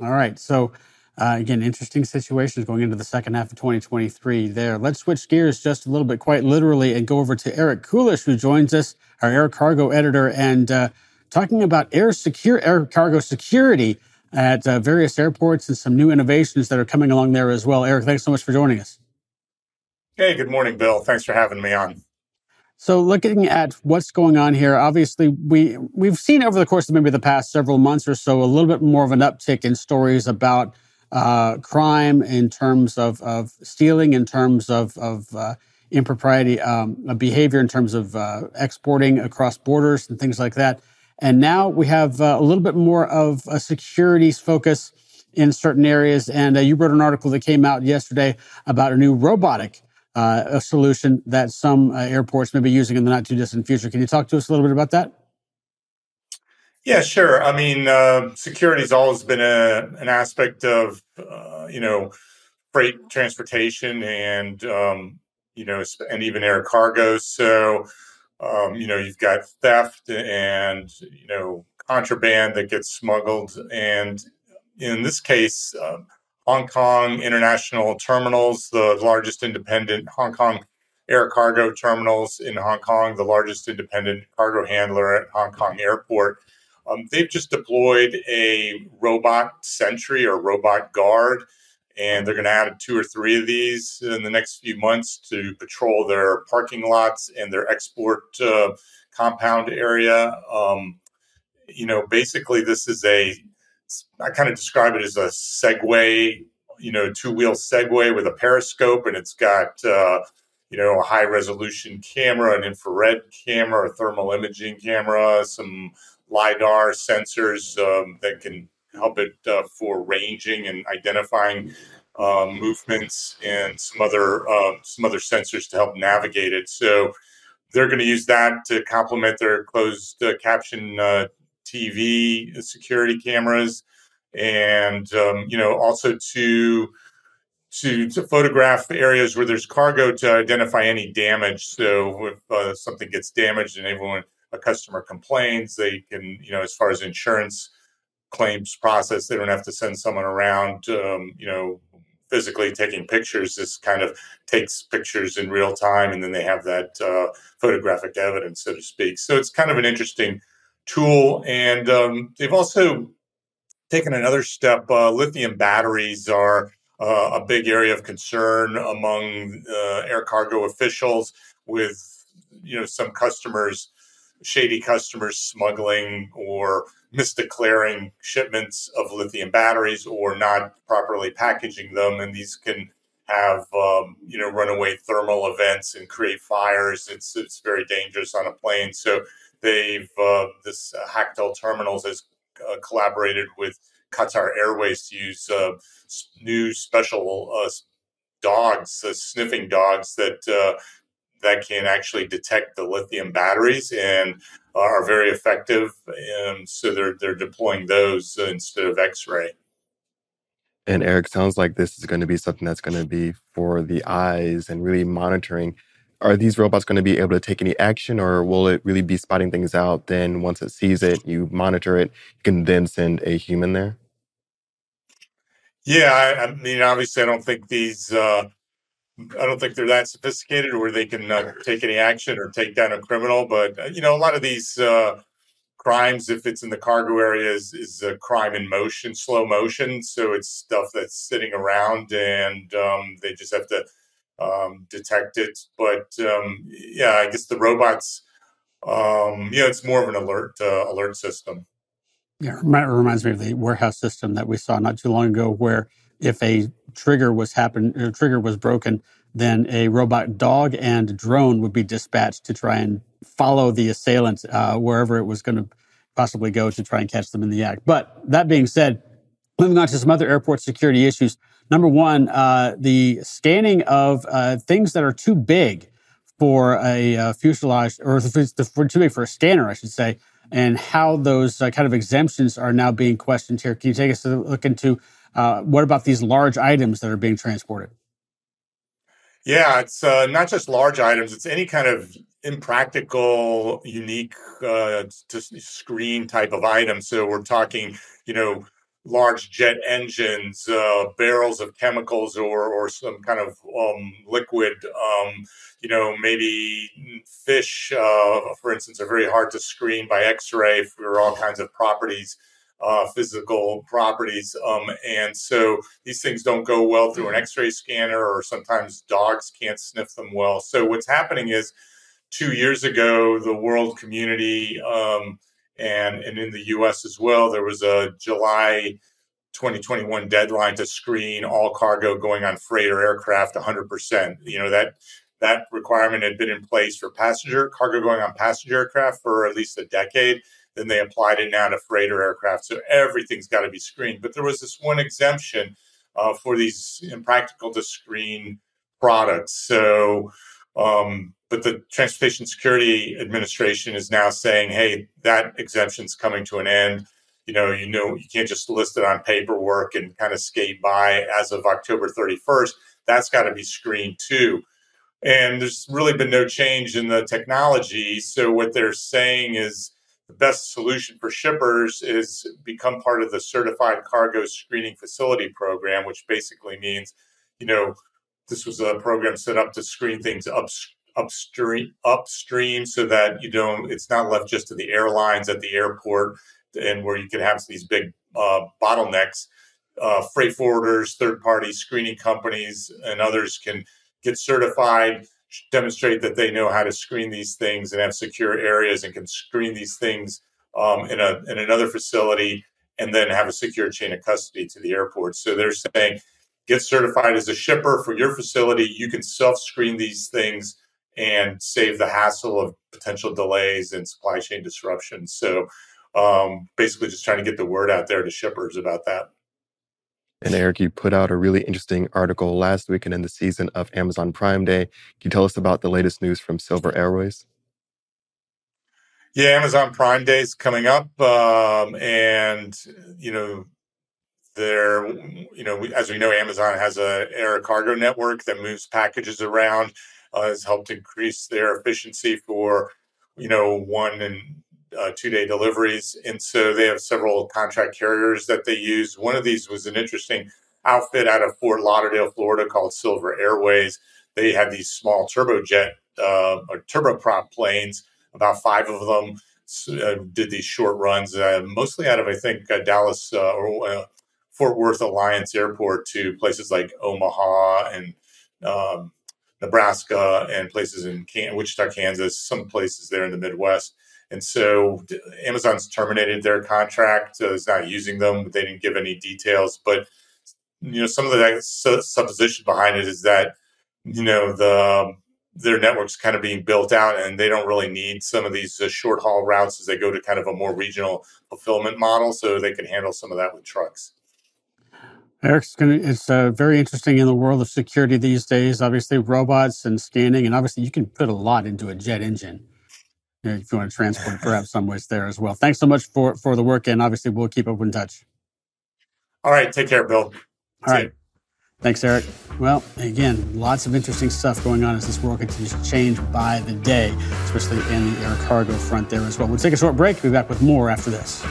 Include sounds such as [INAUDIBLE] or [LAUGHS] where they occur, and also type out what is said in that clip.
All right. So, uh, again, interesting situations going into the second half of 2023 there. Let's switch gears just a little bit, quite literally, and go over to Eric Kulisch, who joins us, our air cargo editor, and uh, talking about air secure air cargo security at uh, various airports and some new innovations that are coming along there as well. Eric, thanks so much for joining us. Hey, good morning, Bill. Thanks for having me on. So, looking at what's going on here, obviously we we've seen over the course of maybe the past several months or so a little bit more of an uptick in stories about uh, crime in terms of, of stealing, in terms of of uh, impropriety um, behavior, in terms of uh, exporting across borders and things like that. And now we have uh, a little bit more of a securities focus in certain areas. And uh, you wrote an article that came out yesterday about a new robotic uh, a solution that some uh, airports may be using in the not too distant future. Can you talk to us a little bit about that? Yeah, sure. I mean, uh, security has always been a, an aspect of, uh, you know, freight transportation and, um, you know, and even air cargo. So, um, you know, you've got theft and, you know, contraband that gets smuggled. And in this case, um, Hong Kong International Terminals, the largest independent Hong Kong air cargo terminals in Hong Kong, the largest independent cargo handler at Hong Kong Airport. Um, they've just deployed a robot sentry or robot guard, and they're going to add two or three of these in the next few months to patrol their parking lots and their export uh, compound area. Um, you know, basically, this is a I kind of describe it as a Segway, you know, two wheel Segway with a periscope, and it's got uh, you know a high resolution camera, an infrared camera, a thermal imaging camera, some lidar sensors um, that can help it uh, for ranging and identifying um, movements, and some other uh, some other sensors to help navigate it. So they're going to use that to complement their closed uh, caption uh, TV security cameras, and um, you know also to to to photograph areas where there's cargo to identify any damage. So if uh, something gets damaged and everyone a customer complains, they can you know as far as insurance claims process, they don't have to send someone around. Um, you know physically taking pictures this kind of takes pictures in real time and then they have that uh, photographic evidence so to speak so it's kind of an interesting tool. And um, they've also taken another step. Uh, lithium batteries are uh, a big area of concern among uh, air cargo officials, with you know some customers, shady customers smuggling or misdeclaring shipments of lithium batteries or not properly packaging them, and these can have um, you know runaway thermal events and create fires. It's it's very dangerous on a plane. So They've uh, this uh, Hactl Terminals has uh, collaborated with Qatar Airways to use uh, new special uh, dogs, uh, sniffing dogs that that can actually detect the lithium batteries and are very effective. And so they're they're deploying those instead of X-ray. And Eric, sounds like this is going to be something that's going to be for the eyes and really monitoring are these robots going to be able to take any action or will it really be spotting things out? Then once it sees it you monitor it you can then send a human there? Yeah i, I mean obviously i don't think these uh, i don't think they're that sophisticated where they can uh, take any action or take down a criminal but uh, you know a lot of these uh, crimes if it's in the cargo area is, is a crime in motion slow motion so it's stuff that's sitting around and um, they just have to um, detect it. But um, yeah, I guess the robots, um, yeah, it's more of an alert uh, alert system. Yeah, it reminds me of the warehouse system that we saw not too long ago, where if a trigger was happen, a trigger was broken, then a robot dog and drone would be dispatched to try and follow the assailant uh, wherever it was going to possibly go to try and catch them in the act. But that being said, moving on to some other airport security issues. Number one, uh, the scanning of uh, things that are too big for a uh, fuselage, or for, too big for a scanner, I should say, and how those uh, kind of exemptions are now being questioned here. Can you take us a look into uh, what about these large items that are being transported? Yeah, it's uh, not just large items; it's any kind of impractical, unique to screen type of item. So we're talking, you know, large jet engines, uh, barrels of chemicals, or or some kind of um, liquid. Um, you know, maybe fish, uh, for instance, are very hard to screen by X-ray for all kinds of properties. Uh, physical properties. Um, and so these things don't go well through an x ray scanner, or sometimes dogs can't sniff them well. So, what's happening is two years ago, the world community um, and, and in the US as well, there was a July 2021 deadline to screen all cargo going on freighter aircraft 100%. You know, that that requirement had been in place for passenger cargo going on passenger aircraft for at least a decade. Then they applied it now to freighter aircraft. So everything's got to be screened. But there was this one exemption uh, for these impractical to screen products. So um, but the Transportation Security Administration is now saying, hey, that exemption's coming to an end. You know, you know, you can't just list it on paperwork and kind of skate by as of October 31st. That's got to be screened too. And there's really been no change in the technology. So what they're saying is the best solution for shippers is become part of the certified cargo screening facility program, which basically means, you know, this was a program set up to screen things upstream upstream upstream so that you don't it's not left just to the airlines at the airport and where you can have these big uh, bottlenecks. Uh, freight forwarders third party screening companies and others can get certified demonstrate that they know how to screen these things and have secure areas and can screen these things um, in a in another facility and then have a secure chain of custody to the airport. So they're saying get certified as a shipper for your facility. You can self screen these things and save the hassle of potential delays and supply chain disruptions. So um, basically, just trying to get the word out there to shippers about that. And Eric, you put out a really interesting article last week and in the season of Amazon Prime Day. Can you tell us about the latest news from Silver Airways? Yeah, Amazon Prime Day is coming up, um, and you know, there, you know, as we know, Amazon has a air cargo network that moves packages around uh, has helped increase their efficiency for you know one and uh, two day deliveries. And so they have several contract carriers that they use. One of these was an interesting outfit out of Fort Lauderdale, Florida called Silver Airways. They had these small turbojet uh, or turboprop planes, about five of them. Uh, did these short runs, uh, mostly out of I think uh, Dallas uh, or Fort Worth Alliance Airport to places like Omaha and um, Nebraska and places in Can- Wichita, Kansas, some places there in the Midwest. And so Amazon's terminated their contract, is not using them. They didn't give any details, but you know some of the su- supposition behind it is that you know the their network's kind of being built out, and they don't really need some of these uh, short haul routes as they go to kind of a more regional fulfillment model, so they can handle some of that with trucks. Eric's going to, it's uh, very interesting in the world of security these days. Obviously, robots and scanning, and obviously, you can put a lot into a jet engine you know, if you want to transport [LAUGHS] perhaps some ways there as well. Thanks so much for, for the work, and obviously, we'll keep up in touch. All right. Take care, Bill. All right. Thanks, Eric. Well, again, lots of interesting stuff going on as this world continues to change by the day, especially in the air cargo front there as well. We'll take a short break. We'll be back with more after this.